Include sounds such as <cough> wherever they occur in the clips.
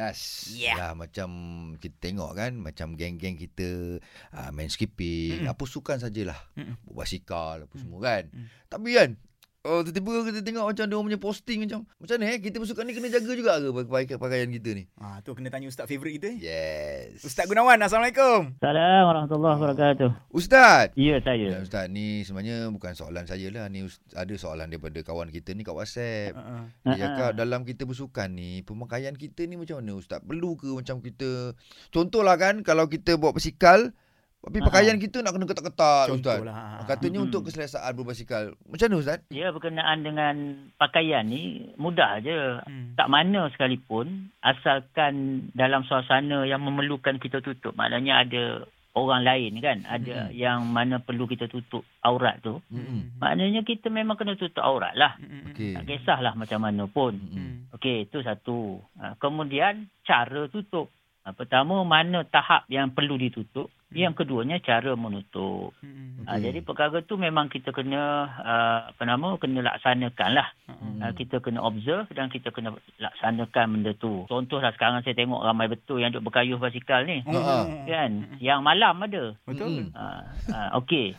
Nas. Yeah. Lah, macam kita tengok kan, macam geng-geng kita uh, main skipping, Mm-mm. apa sukan sajalah. Mm-mm. Basikal, apa Mm. semua kan. Mm. Tapi kan, Oh, tiba-tiba kita tengok macam dia orang punya posting macam macam mana eh kita bersukan ni kena jaga juga ke pakaian pakaian kita ni. Ah tu kena tanya ustaz favourite kita. Yes. Ustaz Gunawan, Assalamualaikum. Assalamualaikum warahmatullahi wabarakatuh. Ustaz. Ya, Ya, saya. Ustaz ni sebenarnya bukan soalan saya lah ni ada soalan daripada kawan kita ni kat WhatsApp. Uh-uh. Dia cakap ha. dalam kita bersukan ni pemakaian kita ni macam mana ustaz? Perlu ke macam kita contohlah kan kalau kita bawa basikal tapi Ha, pakaian kita nak kena ketat-ketat ustaz. Contohlah. Katanya Mm-mm. untuk keselesaan berbasikal. Macam mana ustaz? Ya, berkenaan dengan pakaian ni mudah je. Hmm. Tak mana sekalipun asalkan dalam suasana yang memerlukan kita tutup. Maknanya ada orang lain kan, ada Hmm. yang mana perlu kita tutup aurat tu. Mm-mm. Maknanya kita memang kena tutup aurat lah. Hmm. Okey. Tak kisahlah macam mana pun. Mm-mm. Okey, itu satu. Ha, kemudian cara tutup. Ha, pertama, mana tahap yang perlu ditutup. Yang keduanya, cara menutup. Hmm. Ha, Okey. jadi perkara tu memang kita kena uh, apa nama kena laksanakan lah. Hmm. Uh, kita kena observe dan kita kena laksanakan benda tu. Contohlah sekarang saya tengok ramai betul yang duk berkayuh basikal ni. Ha, ha. Kan? Yang malam ada. Betul. Mm-mm. Uh, uh, Okey.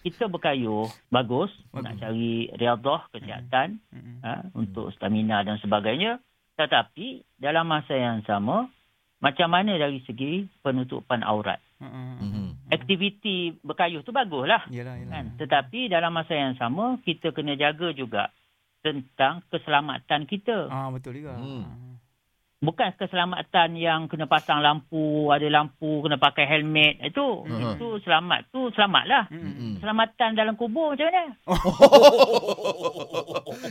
Kita berkayuh bagus, Bagus. nak cari riadah kesihatan Hmm. ha, untuk stamina dan sebagainya. Tetapi dalam masa yang sama macam mana dari segi penutupan aurat. Hmm. Mhm. Aktiviti berkayuh tu baguslah Yalah, yalah. kan tetapi dalam masa yang sama kita kena jaga juga tentang keselamatan kita Ah betul juga. Hmm. bukan keselamatan yang kena pasang lampu ada lampu kena pakai helmet itu Hmm. itu selamat tu selamatlah Hmm. Mm-mm. keselamatan dalam kubur macam mana <laughs>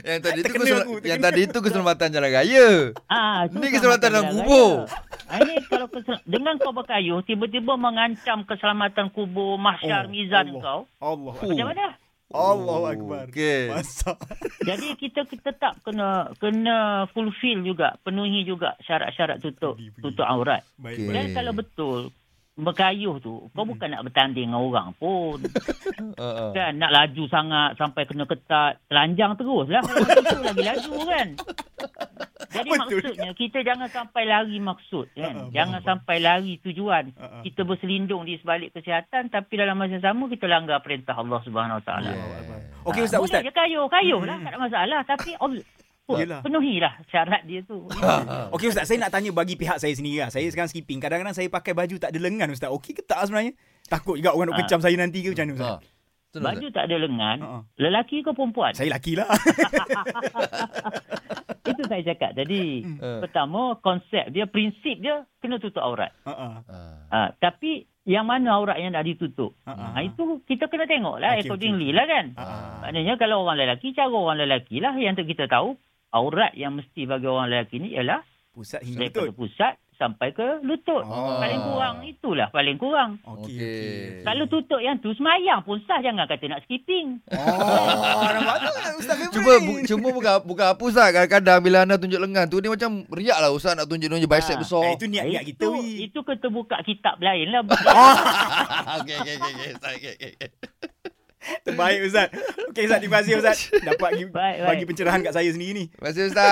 yang tadi itu kesel- yang tadi itu keselamatan jalan raya. ah tu Ni keselamatan dalam kubur. raya. Ini kalau kesel- dengan kau berkayuh tiba-tiba mengancam keselamatan kubur mahsyar Oh, mizan Allah. kau Allah. Macam mana Allahu akbar. Okey. Masak. <laughs> Jadi kita kita tetap kena kena fulfill juga, penuhi juga syarat-syarat tutup Pergi, pergi. tutup aurat. Baik. Baik. Dan kalau betul berkayuh tu, kau Hmm. bukan nak bertanding dengan orang pun. Ha. <laughs> kan nak laju sangat sampai kena ketat, telanjang terus lah kalau tu lagi <laughs> laju kan. Jadi Betul. maksudnya kita jangan sampai lari maksud kan. Ha, jangan faham, sampai lari tujuan. Ha, ha. Kita berselindung di sebalik kesihatan tapi dalam masa yang sama kita langgar perintah Allah Subhanahu Wa Taala. Yeah. Okey ustaz ustaz. Boleh je kayuh, kayuh lah. Hmm. Tak ada masalah. Tapi <laughs> Yelah. penuhilah syarat dia tu. Okey ustaz, saya nak tanya bagi pihak saya sendiri lah. Saya sekarang skipping. Kadang-kadang saya pakai baju tak ada lengan ustaz. Okey ke tak sebenarnya? Takut juga orang nak kecam saya nanti ke macam mana ustaz? Ha. Betul, Baju tak ada lengan. Lelaki ke perempuan? Saya laki lah. <laughs> <laughs> Itu saya cakap tadi. Ha. Pertama, konsep dia, prinsip dia kena tutup aurat. Ha, ha. Ha. Ha, tapi yang mana aurat yang nak ditutup? Ha, ha. Ha, itu kita kena tengok lah Okey, accordingly okey, lah kan. Ha. Maknanya kalau orang lelaki, cara orang lelaki lah yang kita tahu. Aurat yang mesti bagi orang lelaki ni ialah Pusat hingga lutut. pusat sampai ke lutut. Ah. Paling kurang itulah paling kurang. Okey, Okey. okey. Kalau tutup yang tu semayang pun sah jangan kata nak skipping. Oh, <laughs> nampak tu ustaz ni. bu, cuma bukan bukan apa Ustaz Kadang-kadang bila anda tunjuk lengan tu Dia macam riak lah Ustaz nak tunjuk-tunjuk bicep Ah. besar Eh, itu niat-niat kita itu, itu kita buka kitab lain lah. <laughs> Okey okey okey okey Ustaz, okey, okey, okey. Terbaik Ustaz. Okey Ustaz, terima kasih Ustaz. <laughs> Dapat bagi, Baik, baik. bagi pencerahan kat saya sendiri ni. Terima kasih Ustaz